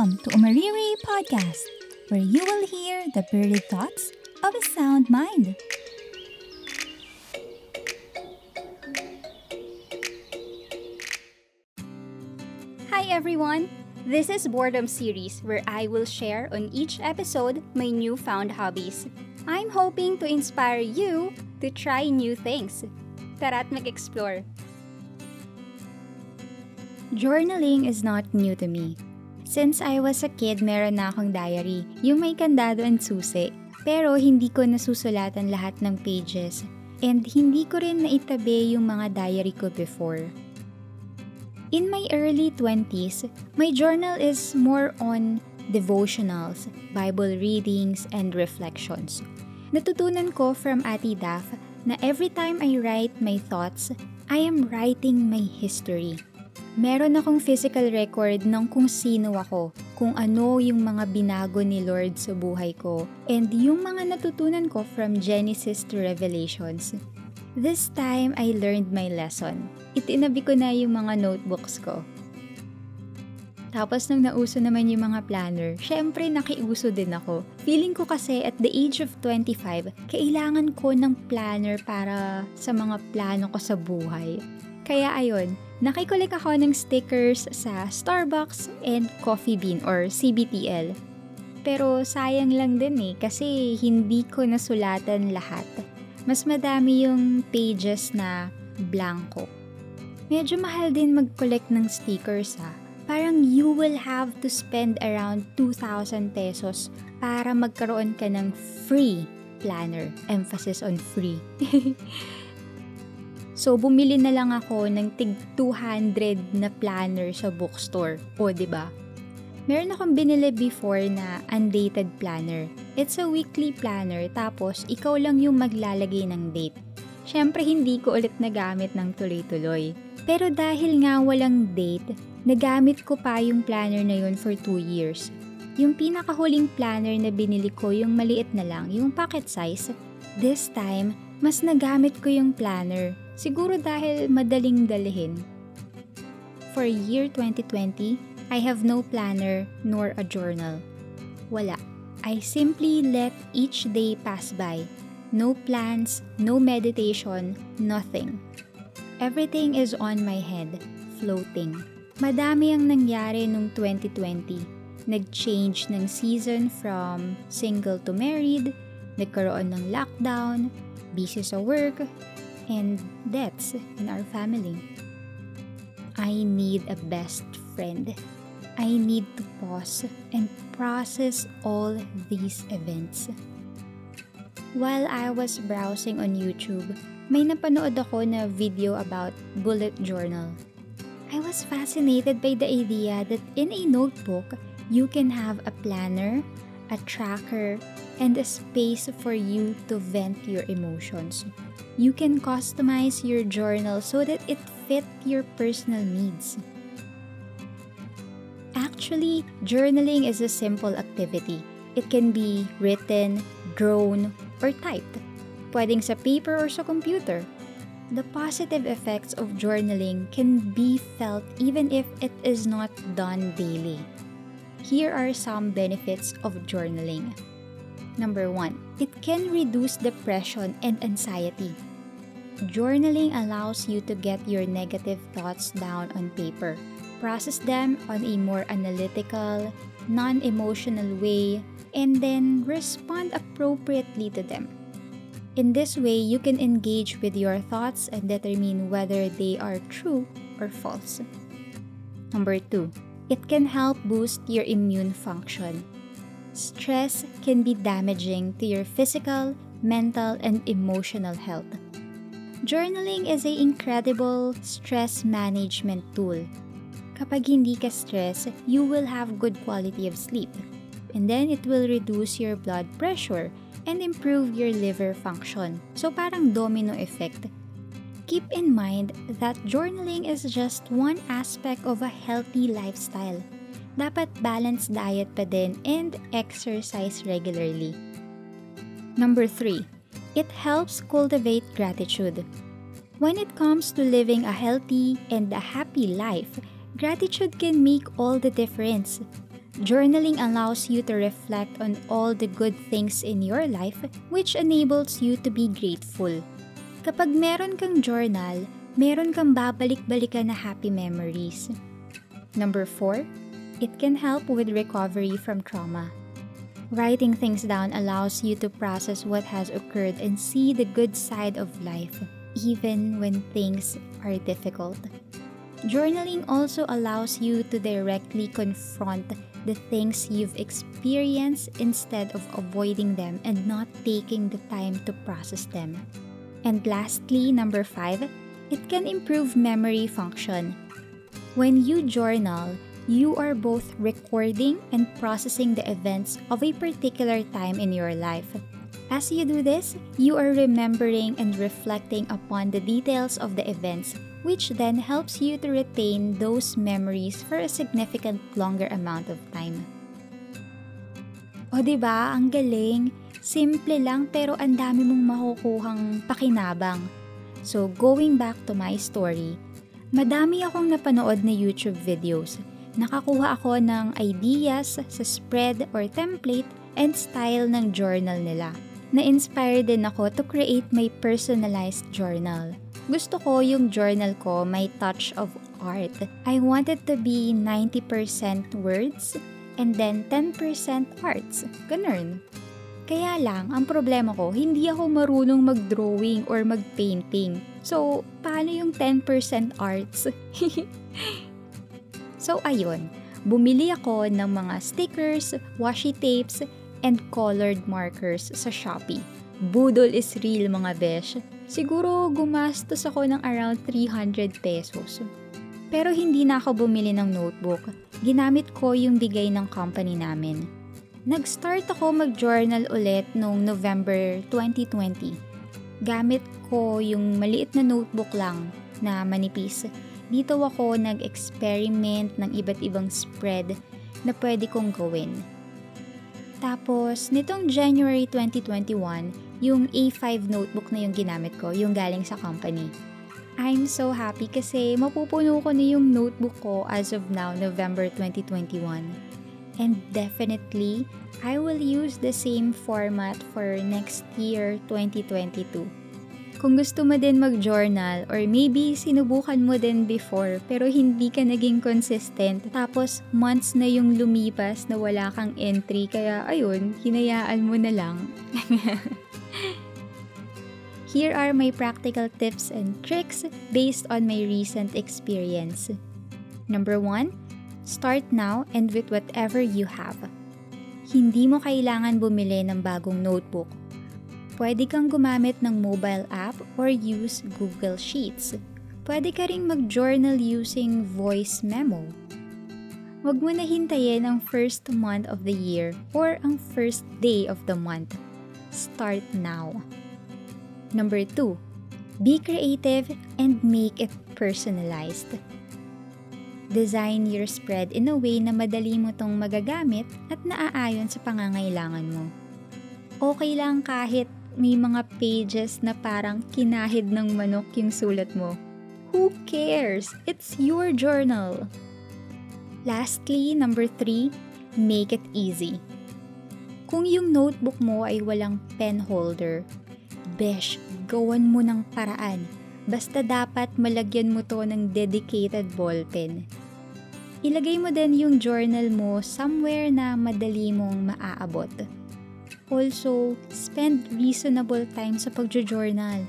Welcome to Umariri Podcast, where you will hear the birdie thoughts of a sound mind. Hi everyone! This is Boredom Series where I will share on each episode my newfound hobbies. I'm hoping to inspire you to try new things. Tara't mag-explore. Journaling is not new to me. Since I was a kid, meron na akong diary, yung may kandado and susi. Pero hindi ko nasusulatan lahat ng pages. And hindi ko rin naitabi yung mga diary ko before. In my early 20s, my journal is more on devotionals, Bible readings, and reflections. Natutunan ko from Ati Daf na every time I write my thoughts, I am writing my history. Meron akong physical record ng kung sino ako, kung ano yung mga binago ni Lord sa buhay ko, and yung mga natutunan ko from Genesis to Revelations. This time, I learned my lesson. Itinabi ko na yung mga notebooks ko. Tapos nung nauso naman yung mga planner, syempre nakiuso din ako. Feeling ko kasi at the age of 25, kailangan ko ng planner para sa mga plano ko sa buhay. Kaya ayun, nakikolek ako ng stickers sa Starbucks and Coffee Bean or CBTL. Pero sayang lang din eh kasi hindi ko nasulatan lahat. Mas madami yung pages na blanco. Medyo mahal din mag-collect ng stickers ha. Parang you will have to spend around 2,000 pesos para magkaroon ka ng free planner. Emphasis on free. So, bumili na lang ako ng tig 200 na planner sa bookstore. O, ba? Diba? Meron akong binili before na undated planner. It's a weekly planner tapos ikaw lang yung maglalagay ng date. Siyempre hindi ko ulit nagamit ng tuloy-tuloy. Pero dahil nga walang date, nagamit ko pa yung planner na yun for 2 years. Yung pinakahuling planner na binili ko yung maliit na lang, yung pocket size. This time, mas nagamit ko yung planner Siguro dahil madaling dalhin. For year 2020, I have no planner nor a journal. Wala. I simply let each day pass by. No plans, no meditation, nothing. Everything is on my head, floating. Madami ang nangyari nung 2020. Nag-change ng season from single to married, nagkaroon ng lockdown, busy sa work, and deaths in our family. I need a best friend. I need to pause and process all these events. While I was browsing on YouTube, may napanood ako na video about bullet journal. I was fascinated by the idea that in a notebook, you can have a planner, a tracker, and a space for you to vent your emotions. You can customize your journal so that it fit your personal needs. Actually, journaling is a simple activity. It can be written, drawn, or typed. Pwedeng sa paper or sa computer. The positive effects of journaling can be felt even if it is not done daily. Here are some benefits of journaling. Number one, it can reduce depression and anxiety. Journaling allows you to get your negative thoughts down on paper, process them on a more analytical, non emotional way, and then respond appropriately to them. In this way, you can engage with your thoughts and determine whether they are true or false. Number two, it can help boost your immune function. Stress can be damaging to your physical, mental, and emotional health. Journaling is an incredible stress management tool. Kapag hindi ka stress, you will have good quality of sleep. And then it will reduce your blood pressure and improve your liver function. So parang domino effect. Keep in mind that journaling is just one aspect of a healthy lifestyle dapat balanced diet pa din and exercise regularly. Number 3. It helps cultivate gratitude. When it comes to living a healthy and a happy life, gratitude can make all the difference. Journaling allows you to reflect on all the good things in your life which enables you to be grateful. Kapag meron kang journal, meron kang babalik-balikan na happy memories. Number 4, it can help with recovery from trauma. Writing things down allows you to process what has occurred and see the good side of life, even when things are difficult. Journaling also allows you to directly confront the things you've experienced instead of avoiding them and not taking the time to process them. And lastly, number five, it can improve memory function. When you journal, you are both recording and processing the events of a particular time in your life. As you do this, you are remembering and reflecting upon the details of the events which then helps you to retain those memories for a significant longer amount of time. O ba diba, ang galing. Simple lang pero ang dami mong makukuhang pakinabang. So going back to my story, madami akong napanood na YouTube videos. Nakakuha ako ng ideas sa spread or template and style ng journal nila. Na-inspire din ako to create my personalized journal gusto ko yung journal ko may touch of art. I wanted to be 90% words and then 10% arts. Ganun. Kaya lang, ang problema ko, hindi ako marunong mag-drawing or mag-painting. So, paano yung 10% arts? so, ayun. Bumili ako ng mga stickers, washi tapes, and colored markers sa Shopee. Budol is real mga besh. Siguro gumastos ako ng around 300 pesos. Pero hindi na ako bumili ng notebook. Ginamit ko yung bigay ng company namin. Nag-start ako mag-journal ulit noong November 2020. Gamit ko yung maliit na notebook lang na manipis. Dito ako nag-experiment ng iba't ibang spread na pwede kong gawin. Tapos, nitong January 2021, yung A5 notebook na yung ginamit ko, yung galing sa company. I'm so happy kasi mapupuno ko na yung notebook ko as of now, November 2021. And definitely, I will use the same format for next year, 2022. Kung gusto mo din mag-journal or maybe sinubukan mo din before pero hindi ka naging consistent tapos months na yung lumipas na wala kang entry kaya ayun, hinayaan mo na lang. Here are my practical tips and tricks based on my recent experience. Number 1, start now and with whatever you have. Hindi mo kailangan bumili ng bagong notebook. Pwede kang gumamit ng mobile app or use Google Sheets. Pwede ka ring mag-journal using voice memo. Huwag mo na hintayin ang first month of the year or ang first day of the month. Start now. Number 2. Be creative and make it personalized. Design your spread in a way na madali mo tong magagamit at naaayon sa pangangailangan mo. Okay lang kahit may mga pages na parang kinahid ng manok yung sulat mo. Who cares? It's your journal. Lastly, number 3, make it easy. Kung yung notebook mo ay walang pen holder, besh, gawan mo ng paraan. Basta dapat malagyan mo to ng dedicated ballpen. Ilagay mo din yung journal mo somewhere na madali mong maaabot. Also, spend reasonable time sa pagjo-journal.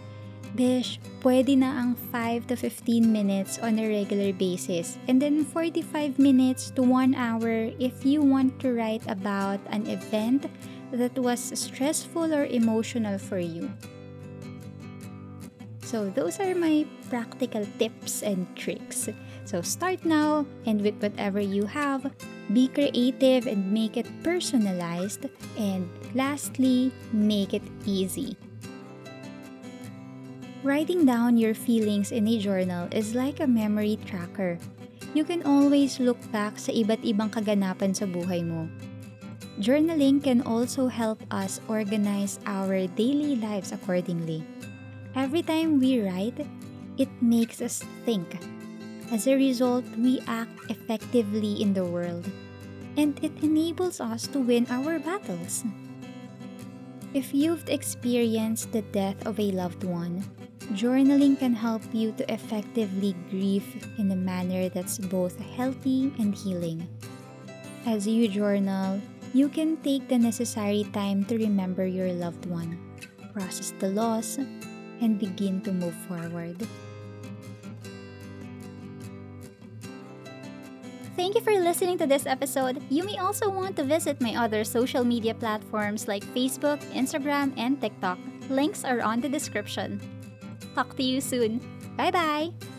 Besh, pwede na ang 5 to 15 minutes on a regular basis and then 45 minutes to 1 hour if you want to write about an event that was stressful or emotional for you. So, those are my practical tips and tricks. So, start now and with whatever you have, be creative and make it personalized. And lastly, make it easy. Writing down your feelings in a journal is like a memory tracker. You can always look back sa iba't ibang kaganapan sa buhay mo. Journaling can also help us organize our daily lives accordingly. Every time we write, it makes us think. As a result, we act effectively in the world. and it enables us to win our battles. If you've experienced the death of a loved one, journaling can help you to effectively grieve in a manner that's both healthy and healing. As you journal, you can take the necessary time to remember your loved one, process the loss, and begin to move forward. Thank you for listening to this episode. You may also want to visit my other social media platforms like Facebook, Instagram, and TikTok. Links are on the description. Talk to you soon. Bye bye!